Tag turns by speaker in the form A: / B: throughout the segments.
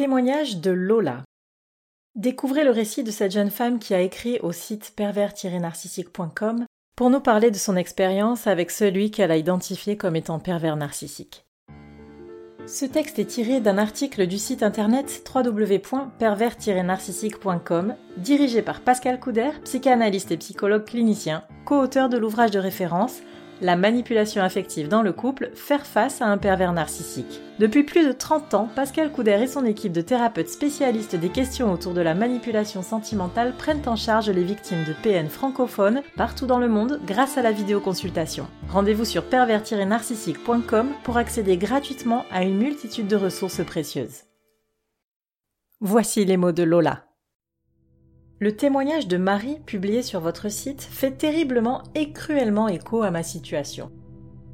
A: Témoignage de Lola. Découvrez le récit de cette jeune femme qui a écrit au site pervers-narcissique.com pour nous parler de son expérience avec celui qu'elle a identifié comme étant pervers narcissique. Ce texte est tiré d'un article du site internet www.pervers-narcissique.com, dirigé par Pascal Couder, psychanalyste et psychologue clinicien, co-auteur de l'ouvrage de référence la manipulation affective dans le couple, faire face à un pervers narcissique. Depuis plus de 30 ans, Pascal Couder et son équipe de thérapeutes spécialistes des questions autour de la manipulation sentimentale prennent en charge les victimes de PN francophones partout dans le monde grâce à la vidéoconsultation. Rendez-vous sur pervers-narcissique.com pour accéder gratuitement à une multitude de ressources précieuses. Voici les mots de Lola. Le témoignage de Marie publié sur votre site fait terriblement et cruellement écho à ma situation.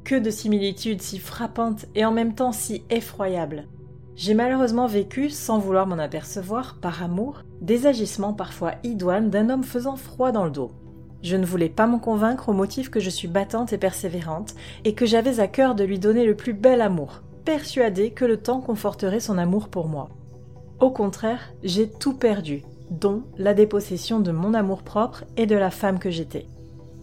A: Que de similitudes si frappantes et en même temps si effroyables. J'ai malheureusement vécu, sans vouloir m'en apercevoir, par amour, des agissements parfois idoines d'un homme faisant froid dans le dos. Je ne voulais pas m'en convaincre au motif que je suis battante et persévérante, et que j'avais à cœur de lui donner le plus bel amour, persuadée que le temps conforterait son amour pour moi. Au contraire, j'ai tout perdu, dont la dépossession de mon amour-propre et de la femme que j'étais.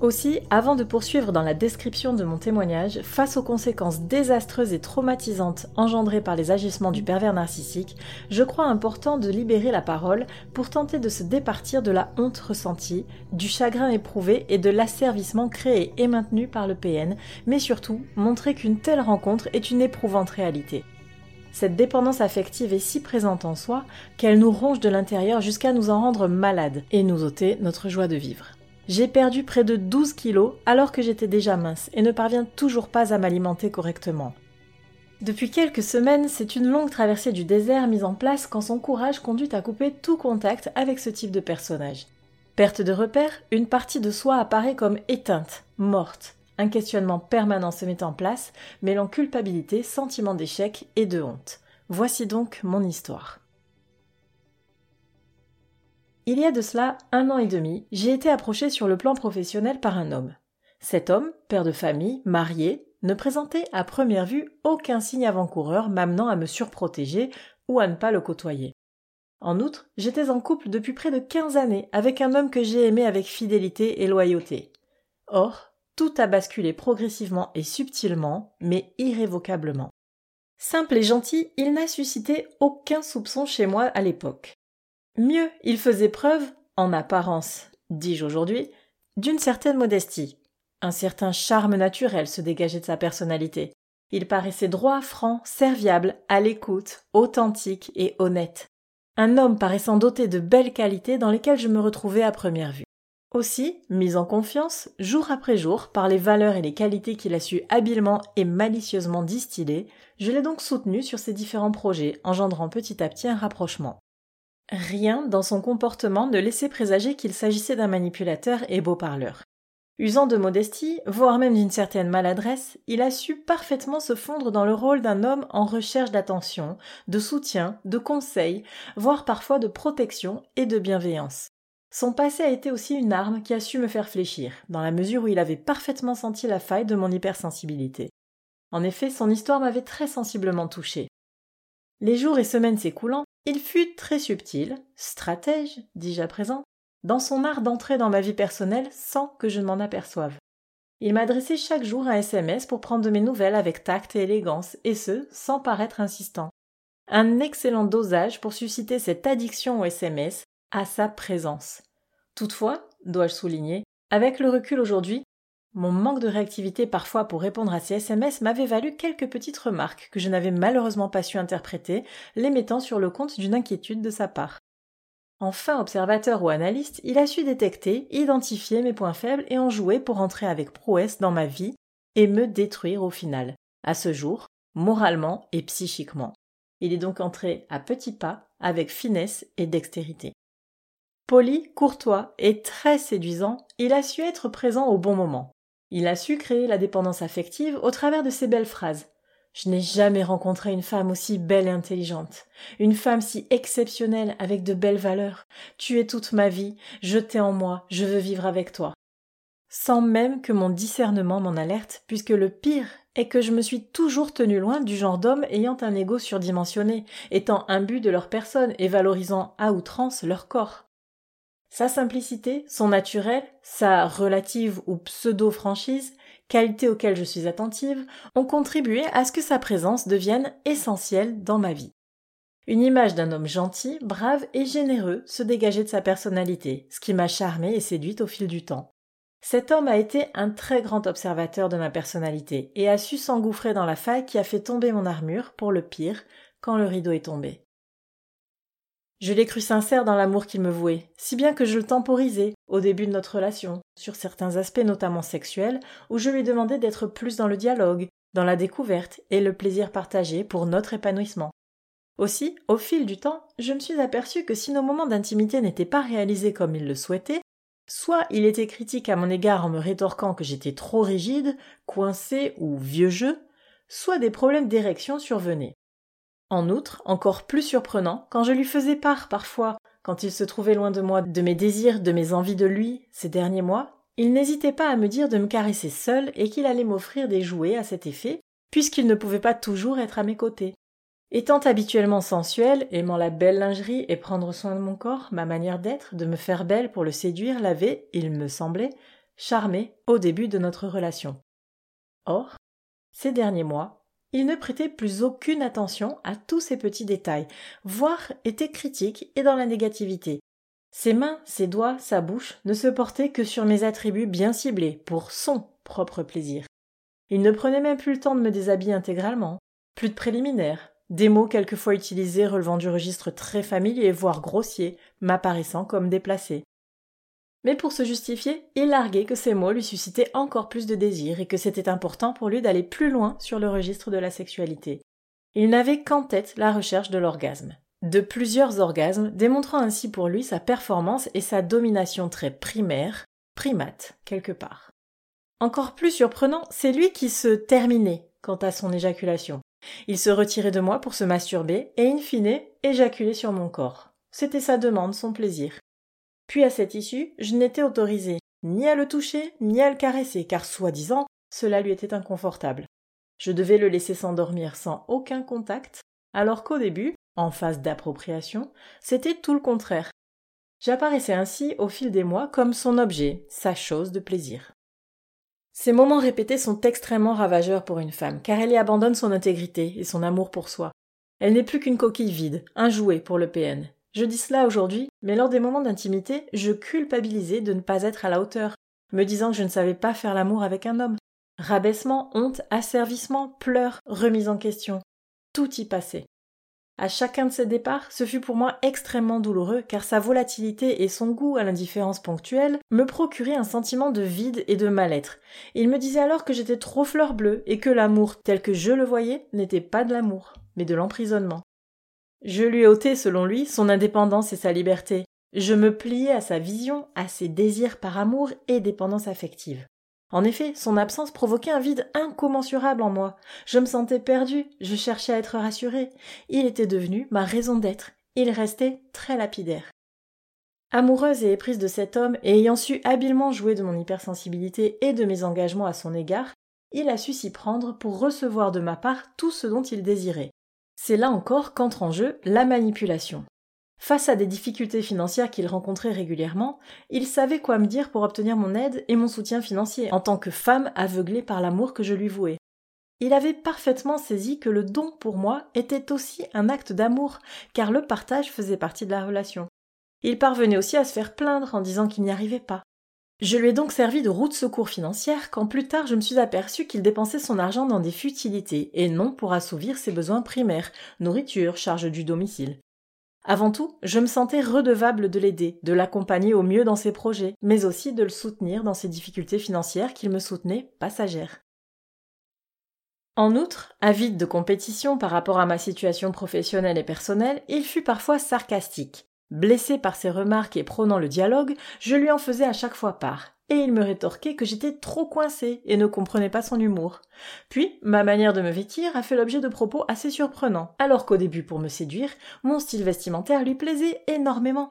A: Aussi, avant de poursuivre dans la description de mon témoignage, face aux conséquences désastreuses et traumatisantes engendrées par les agissements du pervers narcissique, je crois important de libérer la parole pour tenter de se départir de la honte ressentie, du chagrin éprouvé et de l'asservissement créé et maintenu par le PN, mais surtout montrer qu'une telle rencontre est une éprouvante réalité. Cette dépendance affective est si présente en soi qu'elle nous ronge de l'intérieur jusqu'à nous en rendre malades et nous ôter notre joie de vivre. J'ai perdu près de 12 kilos alors que j'étais déjà mince et ne parviens toujours pas à m'alimenter correctement. Depuis quelques semaines, c'est une longue traversée du désert mise en place quand son courage conduit à couper tout contact avec ce type de personnage. Perte de repère, une partie de soi apparaît comme éteinte, morte, un questionnement permanent se met en place, mêlant culpabilité, sentiment d'échec et de honte. Voici donc mon histoire. Il y a de cela un an et demi, j'ai été approchée sur le plan professionnel par un homme. Cet homme, père de famille, marié, ne présentait à première vue aucun signe avant-coureur m'amenant à me surprotéger ou à ne pas le côtoyer. En outre, j'étais en couple depuis près de quinze années avec un homme que j'ai aimé avec fidélité et loyauté. Or, tout a basculé progressivement et subtilement, mais irrévocablement. Simple et gentil, il n'a suscité aucun soupçon chez moi à l'époque. Mieux, il faisait preuve, en apparence, dis-je aujourd'hui, d'une certaine modestie. Un certain charme naturel se dégageait de sa personnalité. Il paraissait droit, franc, serviable, à l'écoute, authentique et honnête. Un homme paraissant doté de belles qualités dans lesquelles je me retrouvais à première vue. Aussi, mise en confiance, jour après jour, par les valeurs et les qualités qu'il a su habilement et malicieusement distiller, je l'ai donc soutenu sur ses différents projets, engendrant petit à petit un rapprochement. Rien dans son comportement ne laissait présager qu'il s'agissait d'un manipulateur et beau parleur. Usant de modestie, voire même d'une certaine maladresse, il a su parfaitement se fondre dans le rôle d'un homme en recherche d'attention, de soutien, de conseil, voire parfois de protection et de bienveillance. Son passé a été aussi une arme qui a su me faire fléchir, dans la mesure où il avait parfaitement senti la faille de mon hypersensibilité. En effet, son histoire m'avait très sensiblement touché. Les jours et semaines s'écoulant, il fut très subtil, stratège, dis-je à présent, dans son art d'entrer dans ma vie personnelle sans que je m'en aperçoive. Il m'adressait chaque jour un SMS pour prendre de mes nouvelles avec tact et élégance, et ce, sans paraître insistant. Un excellent dosage pour susciter cette addiction au SMS à sa présence. Toutefois, dois-je souligner, avec le recul aujourd'hui, mon manque de réactivité parfois pour répondre à ces SMS m'avait valu quelques petites remarques que je n'avais malheureusement pas su interpréter, les mettant sur le compte d'une inquiétude de sa part. Enfin observateur ou analyste, il a su détecter, identifier mes points faibles et en jouer pour entrer avec prouesse dans ma vie et me détruire au final, à ce jour, moralement et psychiquement. Il est donc entré à petits pas, avec finesse et dextérité. Poli, courtois et très séduisant, il a su être présent au bon moment. Il a su créer la dépendance affective au travers de ses belles phrases. Je n'ai jamais rencontré une femme aussi belle et intelligente, une femme si exceptionnelle avec de belles valeurs. Tu es toute ma vie, je t'ai en moi, je veux vivre avec toi. sans même que mon discernement m'en alerte, puisque le pire est que je me suis toujours tenu loin du genre d'hommes ayant un ego surdimensionné, étant imbu de leur personne et valorisant à outrance leur corps. Sa simplicité, son naturel, sa relative ou pseudo-franchise, qualité auxquelles je suis attentive, ont contribué à ce que sa présence devienne essentielle dans ma vie. Une image d'un homme gentil, brave et généreux se dégageait de sa personnalité, ce qui m'a charmée et séduite au fil du temps. Cet homme a été un très grand observateur de ma personnalité et a su s'engouffrer dans la faille qui a fait tomber mon armure, pour le pire, quand le rideau est tombé. Je l'ai cru sincère dans l'amour qu'il me vouait, si bien que je le temporisais, au début de notre relation, sur certains aspects notamment sexuels, où je lui demandais d'être plus dans le dialogue, dans la découverte et le plaisir partagé pour notre épanouissement. Aussi, au fil du temps, je me suis aperçu que si nos moments d'intimité n'étaient pas réalisés comme il le souhaitait, Soit il était critique à mon égard en me rétorquant que j'étais trop rigide, coincé ou vieux jeu, soit des problèmes d'érection survenaient. En outre, encore plus surprenant, quand je lui faisais part parfois, quand il se trouvait loin de moi, de mes désirs, de mes envies de lui, ces derniers mois, il n'hésitait pas à me dire de me caresser seul et qu'il allait m'offrir des jouets à cet effet, puisqu'il ne pouvait pas toujours être à mes côtés. Étant habituellement sensuel, aimant la belle lingerie et prendre soin de mon corps, ma manière d'être, de me faire belle pour le séduire l'avait, il me semblait, charmé au début de notre relation. Or, ces derniers mois, il ne prêtait plus aucune attention à tous ces petits détails, voire était critique et dans la négativité. Ses mains, ses doigts, sa bouche ne se portaient que sur mes attributs bien ciblés, pour son propre plaisir. Il ne prenait même plus le temps de me déshabiller intégralement, plus de préliminaires, des mots quelquefois utilisés relevant du registre très familier, voire grossier, m'apparaissant comme déplacés. Mais pour se justifier, il larguait que ces mots lui suscitaient encore plus de désir et que c'était important pour lui d'aller plus loin sur le registre de la sexualité. Il n'avait qu'en tête la recherche de l'orgasme. De plusieurs orgasmes, démontrant ainsi pour lui sa performance et sa domination très primaire, primate, quelque part. Encore plus surprenant, c'est lui qui se terminait quant à son éjaculation. Il se retirait de moi pour se masturber et, in fine, éjaculer sur mon corps. C'était sa demande, son plaisir. Puis à cette issue, je n'étais autorisé ni à le toucher, ni à le caresser, car soi-disant, cela lui était inconfortable. Je devais le laisser s'endormir sans aucun contact, alors qu'au début, en phase d'appropriation, c'était tout le contraire. J'apparaissais ainsi au fil des mois comme son objet, sa chose de plaisir. Ces moments répétés sont extrêmement ravageurs pour une femme, car elle y abandonne son intégrité et son amour pour soi. Elle n'est plus qu'une coquille vide, un jouet pour le PN. Je dis cela aujourd'hui, mais lors des moments d'intimité, je culpabilisais de ne pas être à la hauteur, me disant que je ne savais pas faire l'amour avec un homme. Rabaissement, honte, asservissement, pleurs, remise en question. Tout y passait. À chacun de ces départs, ce fut pour moi extrêmement douloureux car sa volatilité et son goût à l'indifférence ponctuelle me procuraient un sentiment de vide et de mal-être. Il me disait alors que j'étais trop fleur bleue et que l'amour tel que je le voyais n'était pas de l'amour, mais de l'emprisonnement. Je lui ôtais, selon lui, son indépendance et sa liberté. Je me pliais à sa vision, à ses désirs par amour et dépendance affective. En effet, son absence provoquait un vide incommensurable en moi. Je me sentais perdue, je cherchais à être rassurée. Il était devenu ma raison d'être. Il restait très lapidaire. Amoureuse et éprise de cet homme, et ayant su habilement jouer de mon hypersensibilité et de mes engagements à son égard, il a su s'y prendre pour recevoir de ma part tout ce dont il désirait. C'est là encore qu'entre en jeu la manipulation. Face à des difficultés financières qu'il rencontrait régulièrement, il savait quoi me dire pour obtenir mon aide et mon soutien financier, en tant que femme aveuglée par l'amour que je lui vouais. Il avait parfaitement saisi que le don pour moi était aussi un acte d'amour, car le partage faisait partie de la relation. Il parvenait aussi à se faire plaindre en disant qu'il n'y arrivait pas. Je lui ai donc servi de roue de secours financière quand plus tard je me suis aperçu qu'il dépensait son argent dans des futilités et non pour assouvir ses besoins primaires, nourriture, charge du domicile. Avant tout, je me sentais redevable de l'aider, de l'accompagner au mieux dans ses projets, mais aussi de le soutenir dans ses difficultés financières qu'il me soutenait passagères. En outre, avide de compétition par rapport à ma situation professionnelle et personnelle, il fut parfois sarcastique. Blessé par ses remarques et prônant le dialogue, je lui en faisais à chaque fois part, et il me rétorquait que j'étais trop coincé et ne comprenais pas son humour. Puis, ma manière de me vêtir a fait l'objet de propos assez surprenants, alors qu'au début, pour me séduire, mon style vestimentaire lui plaisait énormément.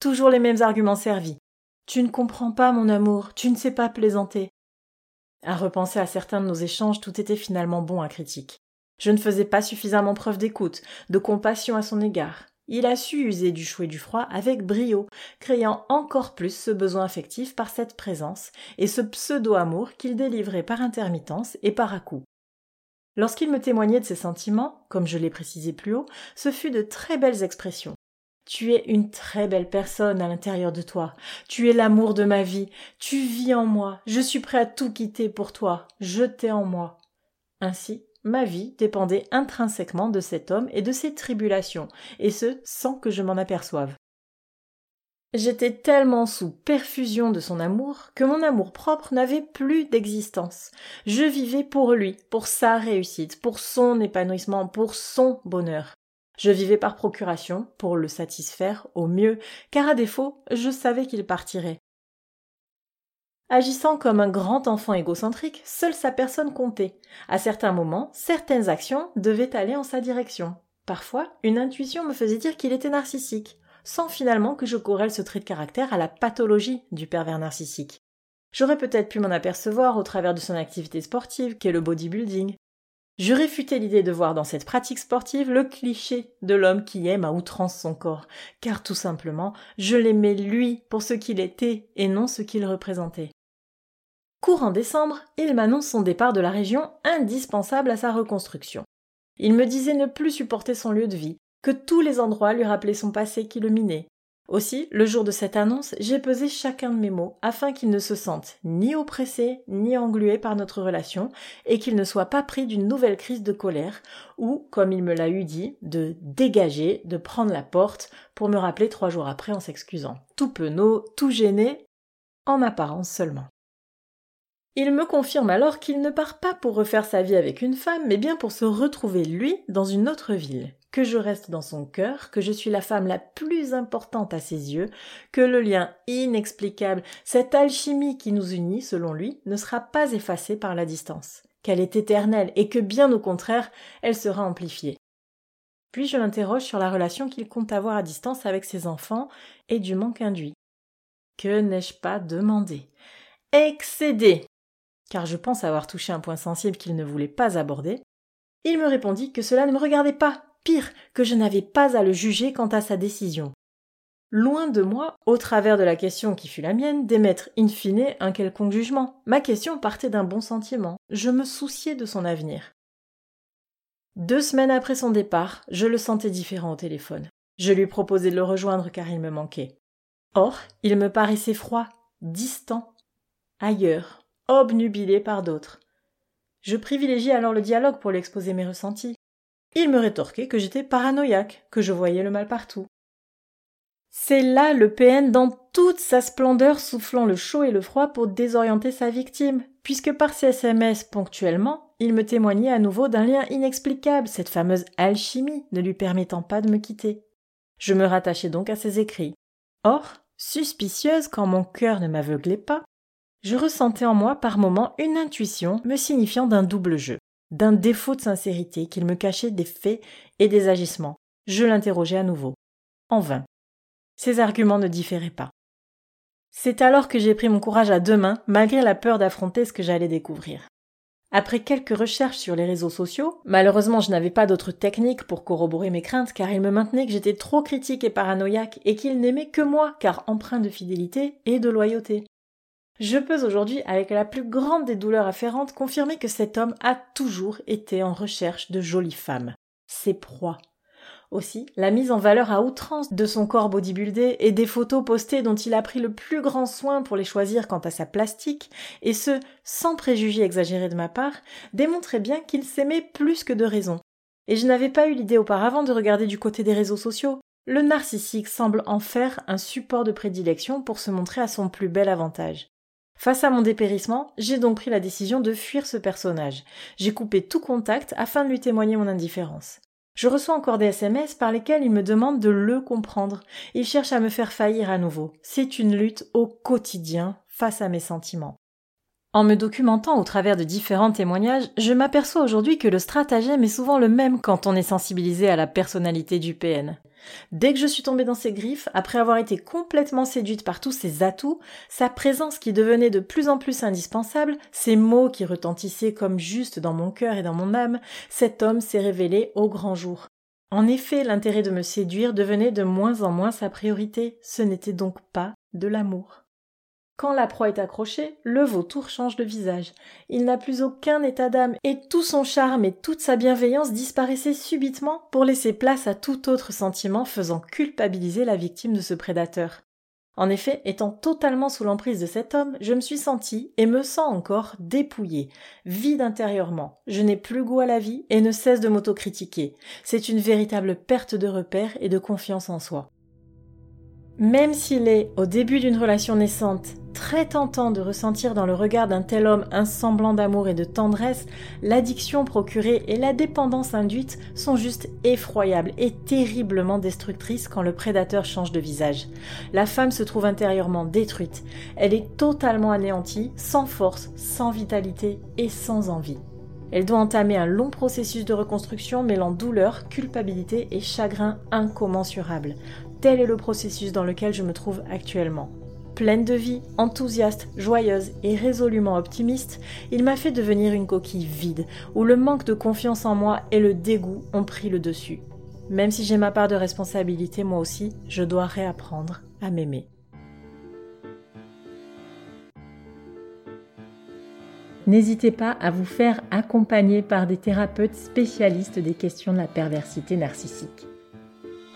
A: Toujours les mêmes arguments servis. Tu ne comprends pas mon amour, tu ne sais pas plaisanter. À repenser à certains de nos échanges, tout était finalement bon à critique. Je ne faisais pas suffisamment preuve d'écoute, de compassion à son égard. Il a su user du chaud et du froid avec brio, créant encore plus ce besoin affectif par cette présence et ce pseudo-amour qu'il délivrait par intermittence et par à-coups. Lorsqu'il me témoignait de ses sentiments, comme je l'ai précisé plus haut, ce fut de très belles expressions. Tu es une très belle personne à l'intérieur de toi. Tu es l'amour de ma vie. Tu vis en moi. Je suis prêt à tout quitter pour toi. Je t'ai en moi. Ainsi, ma vie dépendait intrinsèquement de cet homme et de ses tribulations, et ce sans que je m'en aperçoive. J'étais tellement sous perfusion de son amour que mon amour propre n'avait plus d'existence. Je vivais pour lui, pour sa réussite, pour son épanouissement, pour son bonheur. Je vivais par procuration, pour le satisfaire au mieux, car à défaut, je savais qu'il partirait. Agissant comme un grand enfant égocentrique, seule sa personne comptait. À certains moments, certaines actions devaient aller en sa direction. Parfois, une intuition me faisait dire qu'il était narcissique, sans finalement que je corrèle ce trait de caractère à la pathologie du pervers narcissique. J'aurais peut-être pu m'en apercevoir au travers de son activité sportive, qu'est le bodybuilding. Je réfutais l'idée de voir dans cette pratique sportive le cliché de l'homme qui aime à outrance son corps, car tout simplement, je l'aimais lui pour ce qu'il était et non ce qu'il représentait. Courant décembre, il m'annonce son départ de la région indispensable à sa reconstruction. Il me disait ne plus supporter son lieu de vie, que tous les endroits lui rappelaient son passé qui le minait. Aussi, le jour de cette annonce, j'ai pesé chacun de mes mots afin qu'il ne se sente ni oppressé ni englué par notre relation et qu'il ne soit pas pris d'une nouvelle crise de colère ou, comme il me l'a eu dit, de dégager, de prendre la porte pour me rappeler trois jours après en s'excusant. Tout penaud, tout gêné, en apparence seulement. Il me confirme alors qu'il ne part pas pour refaire sa vie avec une femme, mais bien pour se retrouver lui dans une autre ville, que je reste dans son cœur, que je suis la femme la plus importante à ses yeux, que le lien inexplicable, cette alchimie qui nous unit, selon lui, ne sera pas effacé par la distance, qu'elle est éternelle et que bien au contraire, elle sera amplifiée. Puis je l'interroge sur la relation qu'il compte avoir à distance avec ses enfants et du manque induit. Que n'ai-je pas demandé? Excédé car je pense avoir touché un point sensible qu'il ne voulait pas aborder, il me répondit que cela ne me regardait pas, pire, que je n'avais pas à le juger quant à sa décision. Loin de moi, au travers de la question qui fut la mienne, d'émettre in fine un quelconque jugement. Ma question partait d'un bon sentiment. Je me souciais de son avenir. Deux semaines après son départ, je le sentais différent au téléphone. Je lui proposai de le rejoindre car il me manquait. Or, il me paraissait froid, distant, ailleurs, obnubilé par d'autres. Je privilégiai alors le dialogue pour lui exposer mes ressentis. Il me rétorquait que j'étais paranoïaque, que je voyais le mal partout. C'est là le PN dans toute sa splendeur soufflant le chaud et le froid pour désorienter sa victime, puisque par ses SMS ponctuellement, il me témoignait à nouveau d'un lien inexplicable, cette fameuse alchimie ne lui permettant pas de me quitter. Je me rattachai donc à ses écrits. Or, suspicieuse quand mon cœur ne m'aveuglait pas, je ressentais en moi par moments une intuition me signifiant d'un double jeu, d'un défaut de sincérité qu'il me cachait des faits et des agissements. Je l'interrogeai à nouveau. En vain. Ses arguments ne différaient pas. C'est alors que j'ai pris mon courage à deux mains, malgré la peur d'affronter ce que j'allais découvrir. Après quelques recherches sur les réseaux sociaux, malheureusement je n'avais pas d'autres techniques pour corroborer mes craintes car il me maintenait que j'étais trop critique et paranoïaque et qu'il n'aimait que moi car empreint de fidélité et de loyauté. Je peux aujourd'hui, avec la plus grande des douleurs afférentes, confirmer que cet homme a toujours été en recherche de jolies femmes, ses proies. Aussi, la mise en valeur à outrance de son corps bodybuildé et des photos postées dont il a pris le plus grand soin pour les choisir quant à sa plastique, et ce, sans préjugés exagérés de ma part, démontrait bien qu'il s'aimait plus que de raison. Et je n'avais pas eu l'idée auparavant de regarder du côté des réseaux sociaux. Le narcissique semble en faire un support de prédilection pour se montrer à son plus bel avantage. Face à mon dépérissement, j'ai donc pris la décision de fuir ce personnage. J'ai coupé tout contact afin de lui témoigner mon indifférence. Je reçois encore des SMS par lesquels il me demande de le comprendre. Il cherche à me faire faillir à nouveau. C'est une lutte au quotidien face à mes sentiments. En me documentant au travers de différents témoignages, je m'aperçois aujourd'hui que le stratagème est souvent le même quand on est sensibilisé à la personnalité du PN. Dès que je suis tombée dans ses griffes, après avoir été complètement séduite par tous ses atouts, sa présence qui devenait de plus en plus indispensable, ses mots qui retentissaient comme juste dans mon cœur et dans mon âme, cet homme s'est révélé au grand jour. En effet, l'intérêt de me séduire devenait de moins en moins sa priorité, ce n'était donc pas de l'amour. Quand la proie est accrochée, le vautour change de visage. Il n'a plus aucun état d'âme et tout son charme et toute sa bienveillance disparaissaient subitement pour laisser place à tout autre sentiment faisant culpabiliser la victime de ce prédateur. En effet, étant totalement sous l'emprise de cet homme, je me suis sentie et me sens encore dépouillée, vide intérieurement. Je n'ai plus goût à la vie et ne cesse de m'autocritiquer. C'est une véritable perte de repère et de confiance en soi. Même s'il est, au début d'une relation naissante, très tentant de ressentir dans le regard d'un tel homme un semblant d'amour et de tendresse, l'addiction procurée et la dépendance induite sont juste effroyables et terriblement destructrices quand le prédateur change de visage. La femme se trouve intérieurement détruite. Elle est totalement anéantie, sans force, sans vitalité et sans envie. Elle doit entamer un long processus de reconstruction mêlant douleur, culpabilité et chagrin incommensurable. Tel est le processus dans lequel je me trouve actuellement. Pleine de vie, enthousiaste, joyeuse et résolument optimiste, il m'a fait devenir une coquille vide, où le manque de confiance en moi et le dégoût ont pris le dessus. Même si j'ai ma part de responsabilité moi aussi, je dois réapprendre à m'aimer. N'hésitez pas à vous faire accompagner par des thérapeutes spécialistes des questions de la perversité narcissique.